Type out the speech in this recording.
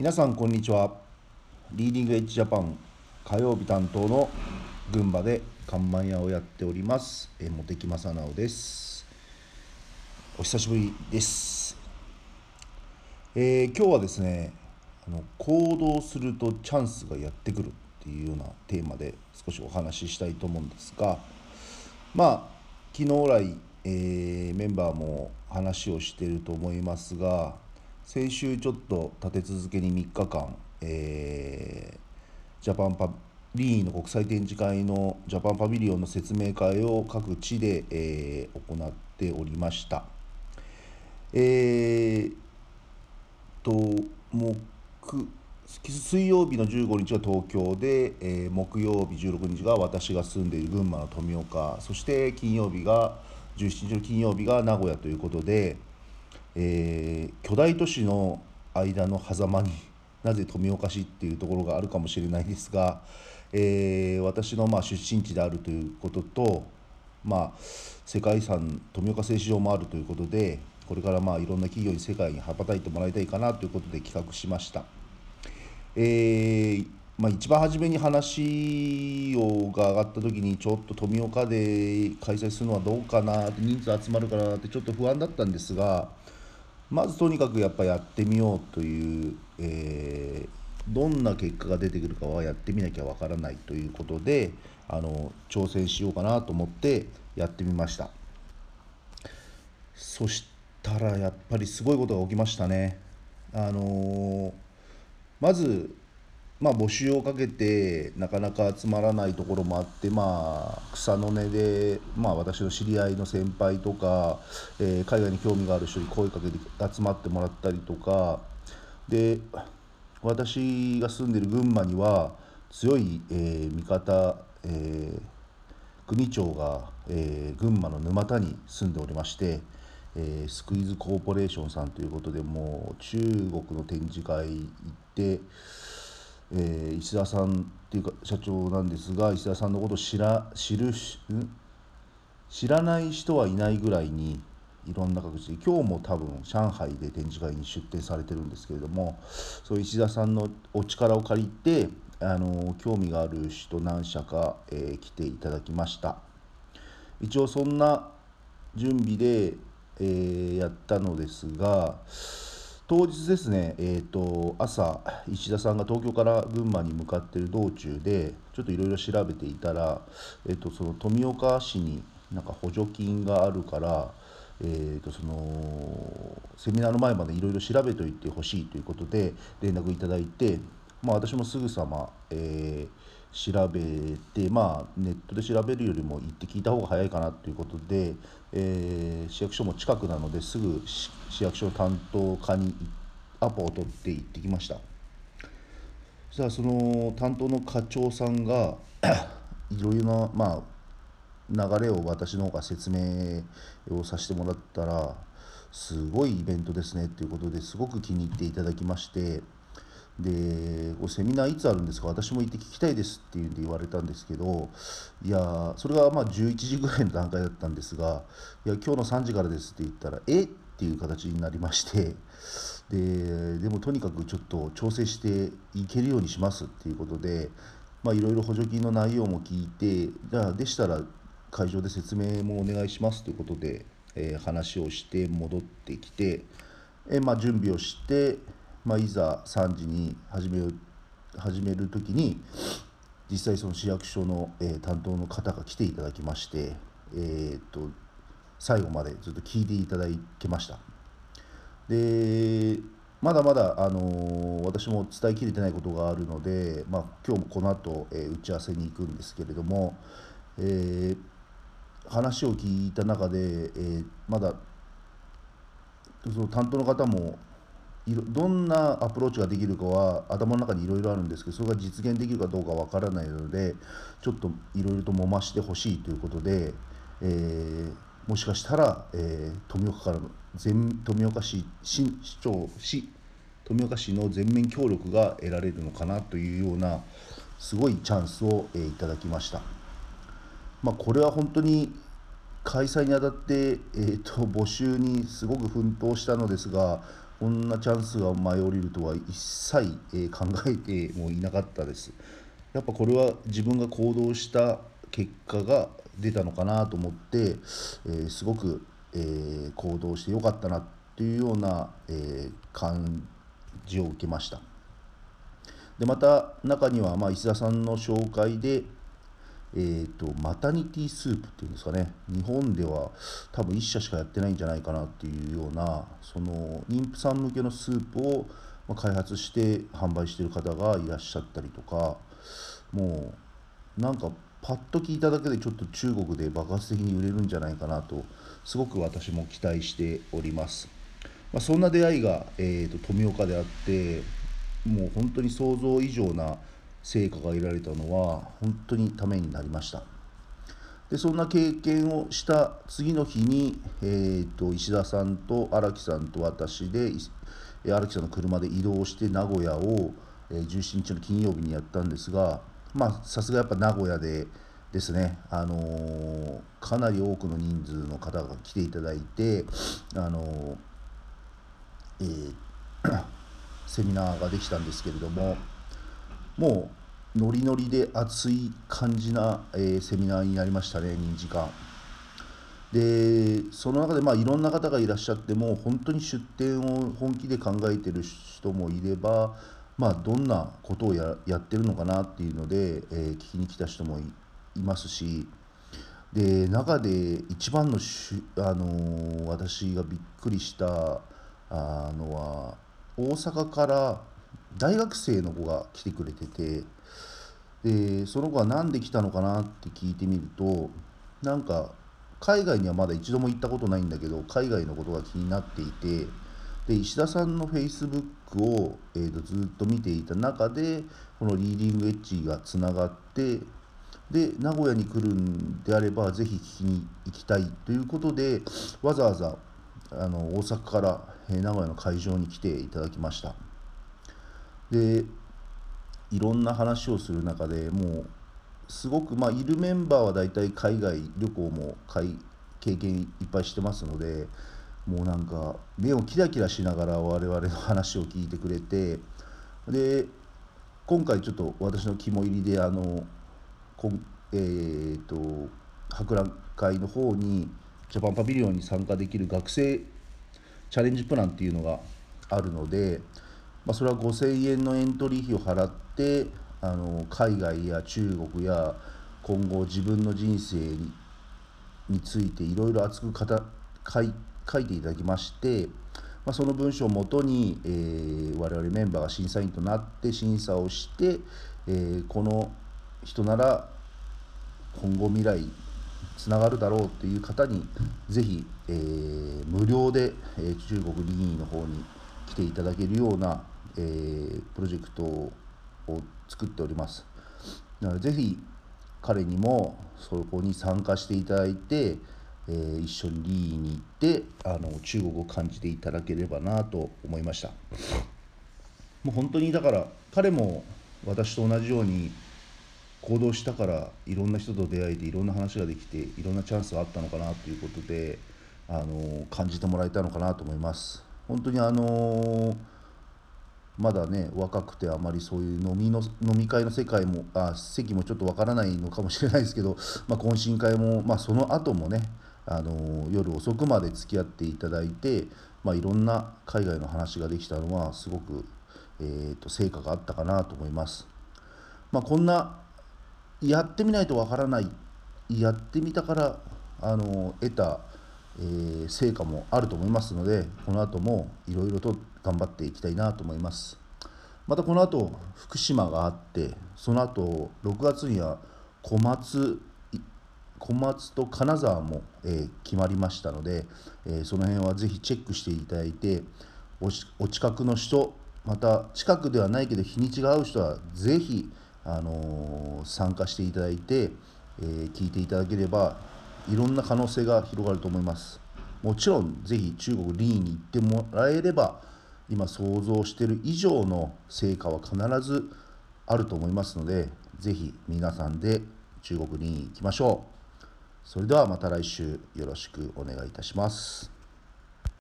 皆さんこんにちは。リーディングエッジジャパン火曜日担当の群馬で看板屋をやっております。え茂木正直です。お久しぶりです。えー今日はですねあの行動するとチャンスがやってくるっていうようなテーマで少しお話ししたいと思うんですがまあ昨日来、えーメンバーも話をしていると思いますが先週ちょっと立て続けに3日間、えージャパンパリーの国際展示会のジャパンパビリオンの説明会を各地で、えー行っておりました。えーと木水曜日の15日は東京で、えー木曜日16日が私が住んでいる群馬の富岡そして金曜日が17日の金曜日が名古屋ということで、えー巨大都市の間の狭間になぜ富岡市っていうところがあるかもしれないですが、えー私のまあ出身地であるということと、まあ、世界遺産富岡製糸場もあるということでこれからまあいろんな企業に世界に羽ばたいてもらいたいかなということで企画しました。えーまあ、一番初めに話をが上がった時にちょっと富岡で開催するのはどうかなって人数集まるかなってちょっと不安だったんですがまずとにかくやっぱやってみようという、えーどんな結果が出てくるかはやってみなきゃわからないということであの挑戦しようかなと思ってやってみました。そしたらやっぱりすごいことが起きましたね。あのーまずまあ、募集をかけてなかなか集まらないところもあって、まあ、草の根で、まあ、私の知り合いの先輩とか、えー海外に興味がある人に声かけて集まってもらったりとかで私が住んでる群馬には強い、えー味方、えー組長が、えー群馬の沼田に住んでおりまして、えースクイズコーポレーションさんということでもう中国の展示会行って。えー石田さんっていうか社長なんですが石田さんのことを知ら知るしん？知らない人はいないぐらいにいろんな形で今日も多分上海で展示会に出展されてるんですけれどもそういう石田さんのお力を借りてあの興味がある人何社か、えー来ていただきました。一応そんな準備で、えーやったのですが当日ですね、えー、と朝石田さんが東京から群馬に向かっている道中でちょっといろいろ調べていたら、えー、とその富岡市になんか補助金があるから、えー、とそのセミナーの前までいろいろ調べておいてほしいということで連絡いただいて、まあ、私もすぐさま、えー調べて、まあ、ネットで調べるよりも行って聞いた方が早いかなということで、えー市役所も近くなのですぐ市役所担当課にアポを取って行ってきました。そしたらその担当の課長さんが いろいろな、まあ、流れを私の方が説明をさせてもらったらすごいイベントですねっていうことですごく気に入っていただきましてでセミナーいつあるんですか？私も行って聞きたいですっていうんで言われたんですけどいやそれがまあ11時ぐらいの段階だったんですがいや今日の3時からですって言ったらえ？っていう形になりましてででもとにかくちょっと調整していけるようにしますっていうことでまいろいろ補助金の内容も聞いてじゃあでしたら会場で説明もお願いしますということで、えー話をして戻ってきて、えーまあ、準備をして、まあ、いざ3時に始める始める時に実際その市役所の、えー担当の方が来ていただきまして、えーっと最後までずっと聞いていただけました。でまだまだ、あのー私も伝えきれてないことがあるので、まあ、今日もこの後、えー打ち合わせに行くんですけれども、えー話を聞いた中で、えまだその担当の方もどんなアプローチができるかは頭の中にいろいろあるんですけどそれが実現できるかどうかわからないのでちょっといろいろと揉ましてほしいということで、えーもしかしたら、えー富岡からの全富岡市市市長市富岡市の全面協力が得られるのかなというようなすごいチャンスを、えーいただきました。まあ、これは本当に開催にあたって、えー、と募集にすごく奮闘したのですがこんなチャンスが舞い降りるとは一切、えー、考えてもいなかったです。やっぱこれは自分が行動した結果が出たのかなと思って、えー、すごく、えー、行動してよかったなっていうような、え感じを受けました。でまた中には、まあ、石田さんの紹介でえーと、マタニティスープっていうんですかね。日本では多分1社しかやってないんじゃないかなっていうようなその妊婦さん向けのスープを開発して販売してる方がいらっしゃったりとかもうなんかパッと聞いただけでちょっと中国で爆発的に売れるんじゃないかなとすごく私も期待しております、まあ、そんな出会いが、えーと富岡であってもう本当に想像以上な成果が得られたのは本当にためになりました。でそんな経験をした次の日に、えーと、石田さんと荒木さんと私で荒木さんの車で移動して名古屋を、17日の金曜日にやったんですがまあさすがやっぱ名古屋でですね、あのー、かなり多くの人数の方が来ていただいて、あのー、えー、セミナーができたんですけれどももうノリノリで熱い感じな、えー、セミナーになりましたね2時間でその中でまあいろんな方がいらっしゃっても本当に出店を本気で考えてる人もいればまあどんなことをややってるのかなっていうので、えー、聞きに来た人もいますしで中で一番のし、あのー、私がびっくりしたあのは大阪から大学生の子が来てくれててでその子は何で来たのかなって聞いてみるとなんか海外にはまだ一度も行ったことないんだけど海外のことが気になっていてで石田さんのフェイスブックを、えーと、ずっと見ていた中でこのリーディングエッジがつながってで名古屋に来るんであればぜひ聞きに行きたいということでわざわざあの大阪から、え名古屋の会場に来ていただきました。でいろんな話をする中でもうすごくまあいるメンバーは大体海外旅行も経験いっぱいしてますのでもうなんか目をキラキラしながら我々の話を聞いてくれてで今回ちょっと私の肝入りであのこえーと、と博覧会の方にジャパンパビリオンに参加できる学生チャレンジプランっていうのがあるのでまあ、それは5000円のエントリー費を払ってあの海外や中国や今後自分の人生にについていろいろ熱く書い書いていただきまして、まあ、その文章をもとに、えー、我々メンバーが審査員となって審査をして、えー、この人なら今後未来つながるだろうという方にぜひ、えー、無料で、えー、中国議員の方に来ていただけるような、えー、プロジェクトを作っております。なのでぜひ彼にもそこに参加していただいて、えー、一緒にリーに行ってあの中国を感じていただければなと思いました。もう本当にだから彼も私と同じように行動したからいろんな人と出会えていろんな話ができていろんなチャンスがあったのかなということであの感じてもらえたのかなと思います。本当にあのまだね若くてあまりそういう飲みの飲み会の世界もあ席もちょっとわからないのかもしれないですけど、まあ、懇親会も、まあ、その後もねあの夜遅くまで付き合っていただいて、まあ、いろんな海外の話ができたのはすごく、えーと、成果があったかなと思います。まあ、こんなやってみないとわからないやってみたからあの得たえー、成果もあると思いますのでこの後もいろいろと頑張っていきたいなと思います。またこの後福島があってその後6月には小松小松と金沢も、えー、決まりましたので、えー、その辺はぜひチェックしていただいてお近くの人また近くではないけど日にちが合う人はぜひ、あのー、参加していただいて、え聞いていただければいろんな可能性が広がると思います。もちろんぜひ中国リーに行ってもらえれば今想像している以上の成果は必ずあると思いますのでぜひ皆さんで中国に行きましょう。それではまた来週よろしくお願いいたします。